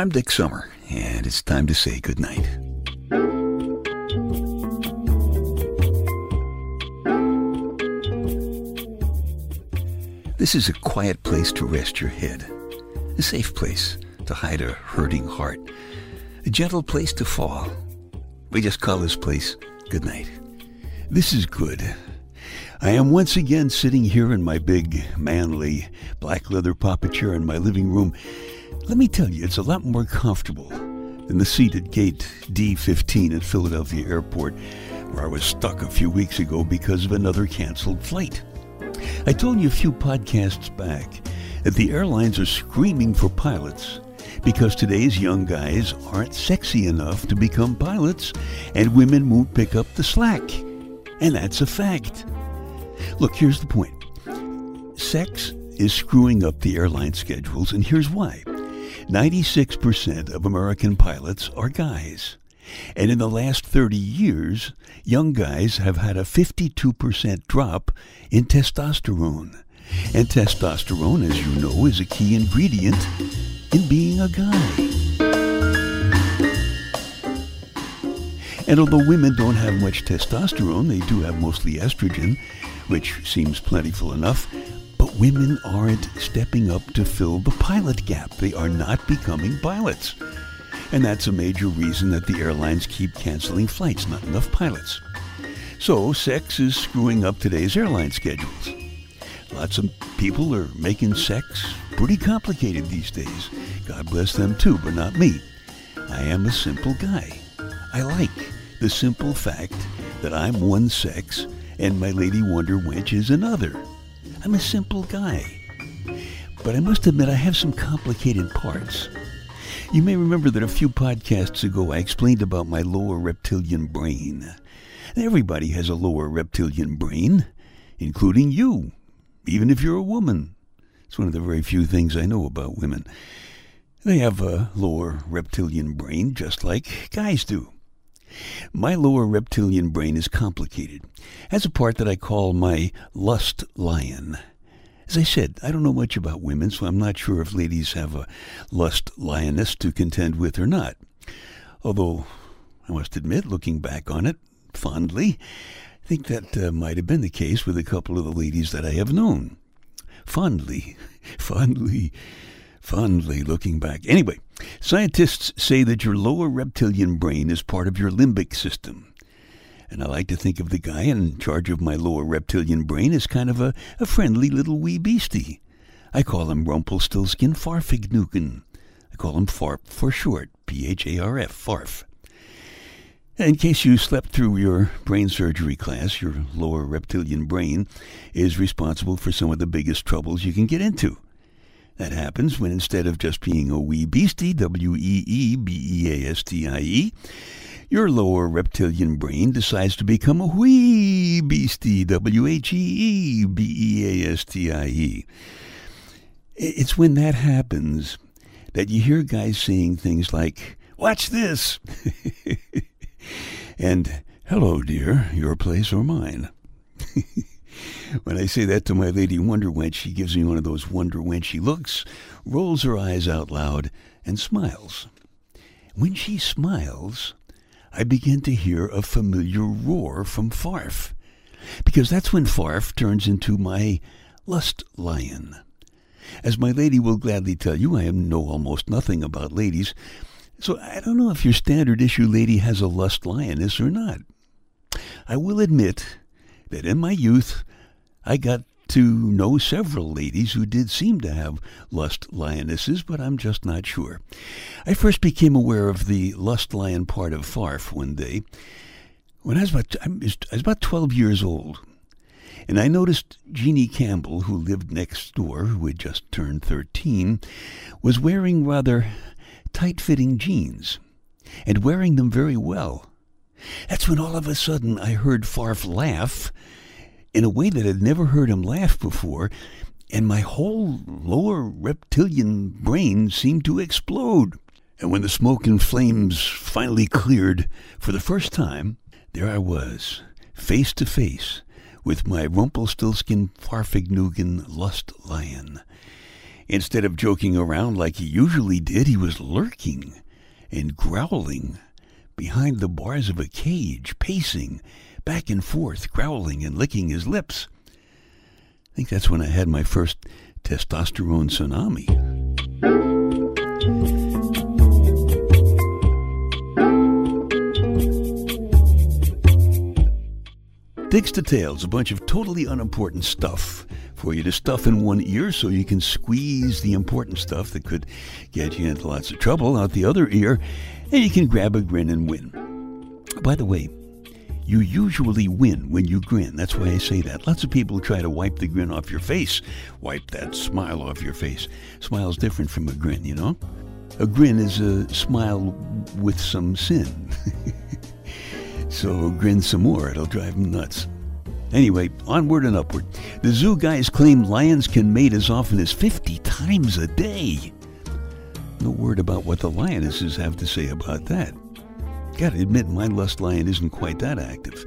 I'm Dick Summer, and it's time to say goodnight. This is a quiet place to rest your head, a safe place to hide a hurting heart, a gentle place to fall. We just call this place goodnight. This is good. I am once again sitting here in my big, manly, black leather papa chair in my living room. Let me tell you, it's a lot more comfortable than the seat at gate D15 at Philadelphia Airport, where I was stuck a few weeks ago because of another canceled flight. I told you a few podcasts back that the airlines are screaming for pilots because today's young guys aren't sexy enough to become pilots and women won't pick up the slack. And that's a fact. Look, here's the point sex is screwing up the airline schedules, and here's why 96% of American pilots are guys. And in the last 30 years, young guys have had a 52% drop in testosterone. And testosterone, as you know, is a key ingredient in being a guy. And although women don't have much testosterone, they do have mostly estrogen, which seems plentiful enough. Women aren't stepping up to fill the pilot gap. They are not becoming pilots. And that's a major reason that the airlines keep canceling flights, not enough pilots. So, sex is screwing up today's airline schedules. Lots of people are making sex pretty complicated these days. God bless them too, but not me. I am a simple guy. I like the simple fact that I'm one sex and my Lady Wonder Wench is another. I'm a simple guy. But I must admit I have some complicated parts. You may remember that a few podcasts ago I explained about my lower reptilian brain. Everybody has a lower reptilian brain, including you, even if you're a woman. It's one of the very few things I know about women. They have a lower reptilian brain just like guys do. My lower reptilian brain is complicated, has a part that I call my lust lion. As I said, I don't know much about women, so I'm not sure if ladies have a lust lioness to contend with or not. Although, I must admit, looking back on it fondly, I think that uh, might have been the case with a couple of the ladies that I have known. Fondly, fondly, fondly looking back. Anyway, scientists say that your lower reptilian brain is part of your limbic system. And I like to think of the guy in charge of my lower reptilian brain as kind of a, a friendly little wee beastie. I call him Rumpelstiltskin Farfignuken. I call him Farf for short, P H A R F, Farf. In case you slept through your brain surgery class, your lower reptilian brain is responsible for some of the biggest troubles you can get into. That happens when instead of just being a wee beastie, W E E B E A S T I E, your lower reptilian brain decides to become a wee beastie, W H E E B E A S T I E. It's when that happens that you hear guys saying things like, Watch this! and, Hello, dear, your place or mine. when I say that to my lady Wonder Wench, she gives me one of those Wonder Wenchy looks, rolls her eyes out loud, and smiles. When she smiles, I begin to hear a familiar roar from Farf, because that's when Farf turns into my lust lion. As my lady will gladly tell you, I know almost nothing about ladies, so I don't know if your standard issue lady has a lust lioness or not. I will admit that in my youth, I got to know several ladies who did seem to have lust lionesses, but I'm just not sure. I first became aware of the lust lion part of Farf one day when I was about I was about 12 years old. And I noticed Jeannie Campbell, who lived next door, who had just turned 13, was wearing rather tight fitting jeans and wearing them very well. That's when all of a sudden I heard Farf laugh in a way that I'd never heard him laugh before, and my whole lower reptilian brain seemed to explode. And when the smoke and flames finally cleared for the first time, there I was, face to face with my Rumpelstiltskin Farfignugan lust lion. Instead of joking around like he usually did, he was lurking and growling behind the bars of a cage, pacing back and forth, growling and licking his lips. I think that's when I had my first testosterone tsunami. Dicks to Tails, a bunch of totally unimportant stuff for you to stuff in one ear so you can squeeze the important stuff that could get you into lots of trouble out the other ear, and you can grab a grin and win. By the way, you usually win when you grin. That's why I say that. Lots of people try to wipe the grin off your face, wipe that smile off your face. Smile's different from a grin, you know? A grin is a smile with some sin. so grin some more, it'll drive them nuts. Anyway, onward and upward. The zoo guys claim lions can mate as often as 50 times a day. No word about what the lionesses have to say about that. Gotta admit, my lust lion isn't quite that active.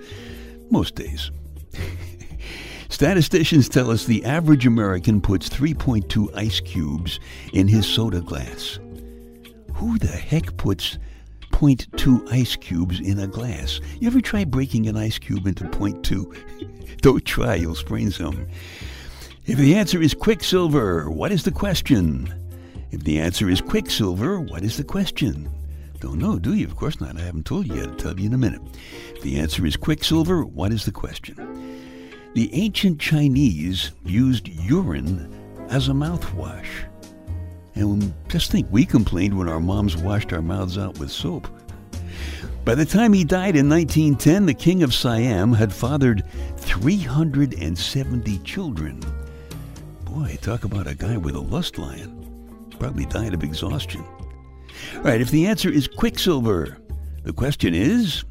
Most days. Statisticians tell us the average American puts 3.2 ice cubes in his soda glass. Who the heck puts 0.2 ice cubes in a glass? You ever try breaking an ice cube into 0.2? Don't try, you'll sprain some. If the answer is Quicksilver, what is the question? If the answer is Quicksilver, what is the question? Don't know, do you? Of course not. I haven't told you yet. I'll tell you in a minute. If the answer is Quicksilver, what is the question? The ancient Chinese used urine as a mouthwash. And just think, we complained when our moms washed our mouths out with soap. By the time he died in 1910, the king of Siam had fathered 370 children. Boy, talk about a guy with a lust lion. Probably died of exhaustion. All right, if the answer is Quicksilver, the question is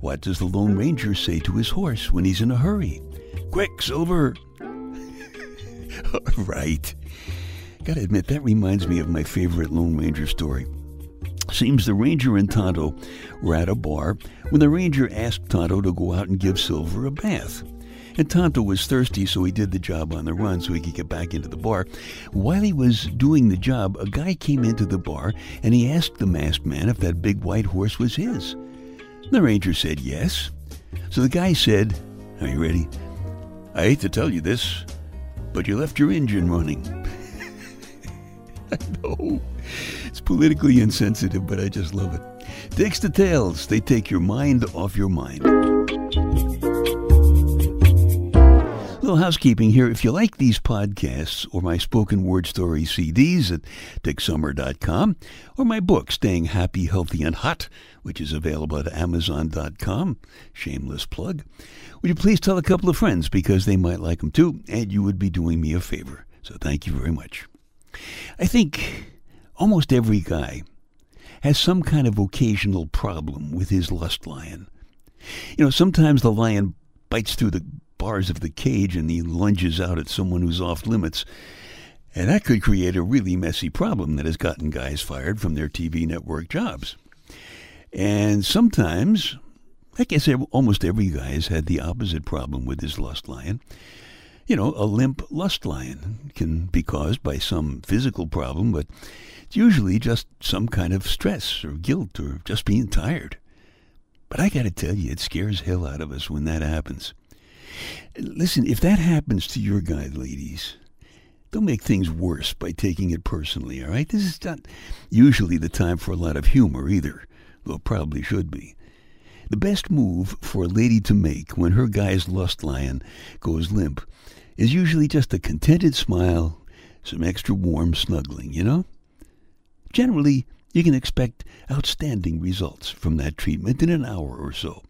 what does the Lone Ranger say to his horse when he's in a hurry? Quicksilver! Right. Gotta admit, that reminds me of my favorite Lone Ranger story. Seems the Ranger and Tonto were at a bar when the Ranger asked Tonto to go out and give Silver a bath. And Tonto was thirsty, so he did the job on the run so he could get back into the bar. While he was doing the job, a guy came into the bar and he asked the masked man if that big white horse was his. The ranger said yes. So the guy said, Are you ready? I hate to tell you this, but you left your engine running. I know. It's politically insensitive, but I just love it. Dicks to Tails, they take your mind off your mind. little housekeeping here. If you like these podcasts or my spoken word story CDs at dicksummer.com or my book, Staying Happy, Healthy, and Hot, which is available at amazon.com, shameless plug, would you please tell a couple of friends because they might like them too, and you would be doing me a favor. So thank you very much. I think almost every guy has some kind of occasional problem with his lust lion. You know, sometimes the lion bites through the bars of the cage and he lunges out at someone who's off limits. And that could create a really messy problem that has gotten guys fired from their TV network jobs. And sometimes, I guess almost every guy has had the opposite problem with his lust lion. You know, a limp lust lion can be caused by some physical problem, but it's usually just some kind of stress or guilt or just being tired. But I got to tell you, it scares hell out of us when that happens. Listen, if that happens to your guy, ladies, don't make things worse by taking it personally, all right? This is not usually the time for a lot of humor either, though probably should be. The best move for a lady to make when her guy's lust lion goes limp is usually just a contented smile, some extra warm snuggling, you know? Generally, you can expect outstanding results from that treatment in an hour or so.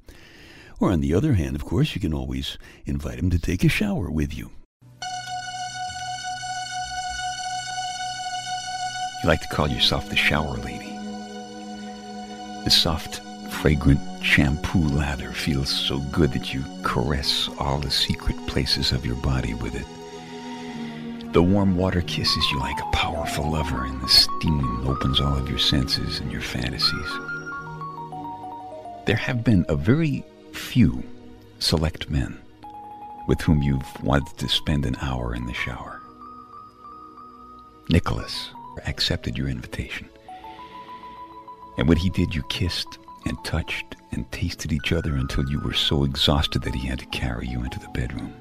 Or on the other hand, of course, you can always invite him to take a shower with you. You like to call yourself the shower lady. The soft, fragrant shampoo lather feels so good that you caress all the secret places of your body with it. The warm water kisses you like a powerful lover, and the steam opens all of your senses and your fantasies. There have been a very few select men with whom you've wanted to spend an hour in the shower. Nicholas accepted your invitation. And when he did, you kissed and touched and tasted each other until you were so exhausted that he had to carry you into the bedroom.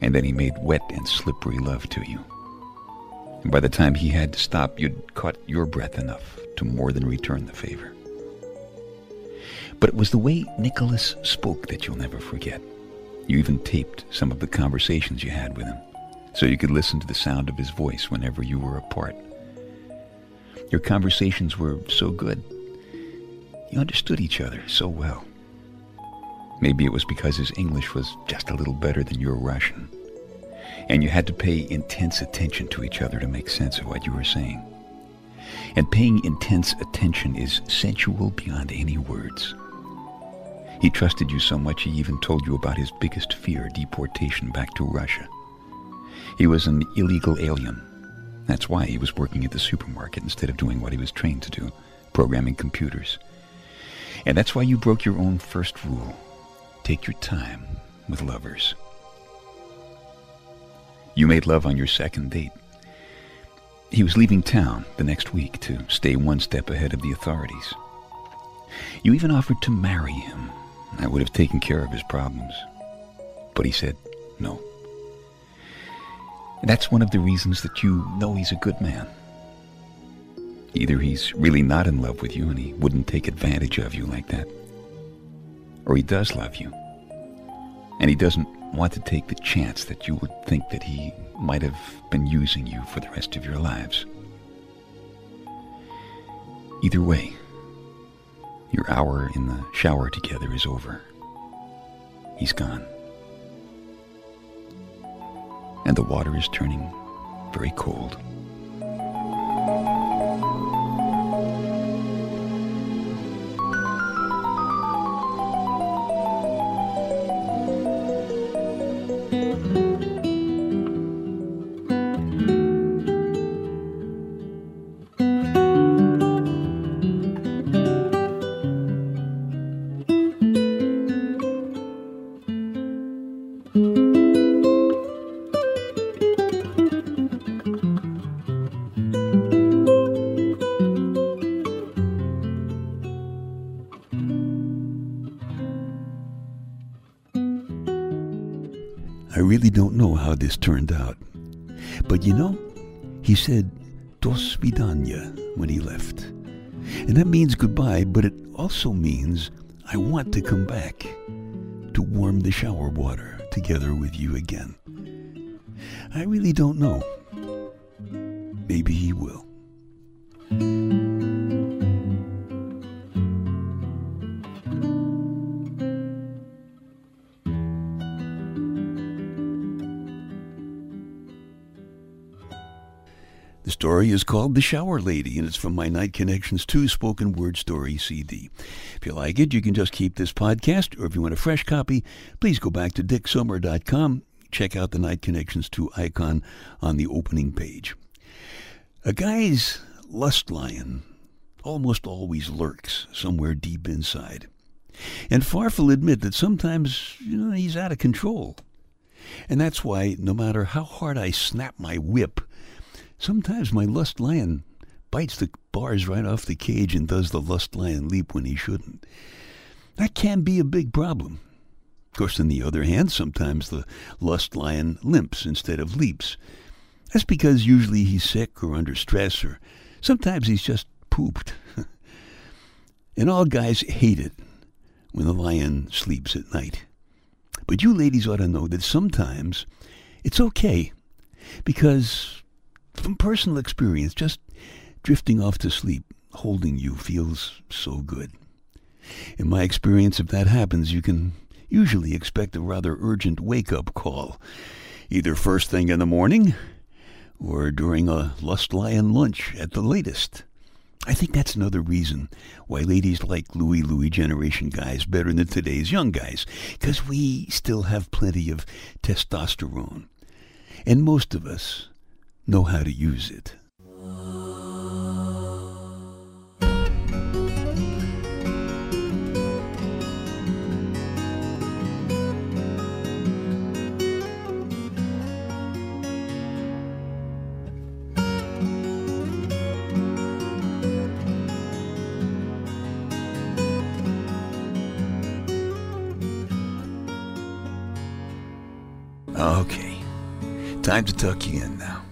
And then he made wet and slippery love to you. And by the time he had to stop, you'd caught your breath enough to more than return the favor. But it was the way Nicholas spoke that you'll never forget. You even taped some of the conversations you had with him, so you could listen to the sound of his voice whenever you were apart. Your conversations were so good. You understood each other so well. Maybe it was because his English was just a little better than your Russian, and you had to pay intense attention to each other to make sense of what you were saying. And paying intense attention is sensual beyond any words. He trusted you so much he even told you about his biggest fear, deportation back to Russia. He was an illegal alien. That's why he was working at the supermarket instead of doing what he was trained to do, programming computers. And that's why you broke your own first rule. Take your time with lovers. You made love on your second date. He was leaving town the next week to stay one step ahead of the authorities. You even offered to marry him I would have taken care of his problems. But he said no. That's one of the reasons that you know he's a good man. Either he's really not in love with you and he wouldn't take advantage of you like that, or he does love you, and he doesn't want to take the chance that you would think that he might have been using you for the rest of your lives. Either way, your hour in the shower together is over. He's gone. And the water is turning very cold. How this turned out. But you know, he said dos vidania when he left. And that means goodbye, but it also means I want to come back to warm the shower water together with you again. I really don't know. Maybe he will. Story is called The Shower Lady, and it's from my Night Connections 2 spoken word story CD. If you like it, you can just keep this podcast, or if you want a fresh copy, please go back to dicksummer.com. Check out the Night Connections 2 icon on the opening page. A guy's lust lion almost always lurks somewhere deep inside. And Farf will admit that sometimes you know, he's out of control. And that's why, no matter how hard I snap my whip, Sometimes my lust lion bites the bars right off the cage and does the lust lion leap when he shouldn't. That can be a big problem. Of course, on the other hand, sometimes the lust lion limps instead of leaps. That's because usually he's sick or under stress, or sometimes he's just pooped. and all guys hate it when the lion sleeps at night. But you ladies ought to know that sometimes it's okay because from personal experience, just drifting off to sleep, holding you feels so good. In my experience, if that happens, you can usually expect a rather urgent wake up call, either first thing in the morning or during a lust lion lunch at the latest. I think that's another reason why ladies like Louie Louie generation guys better than today's young guys, because we still have plenty of testosterone. And most of us know how to use it. Ah, okay, time to tuck you in now.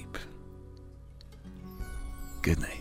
Good night.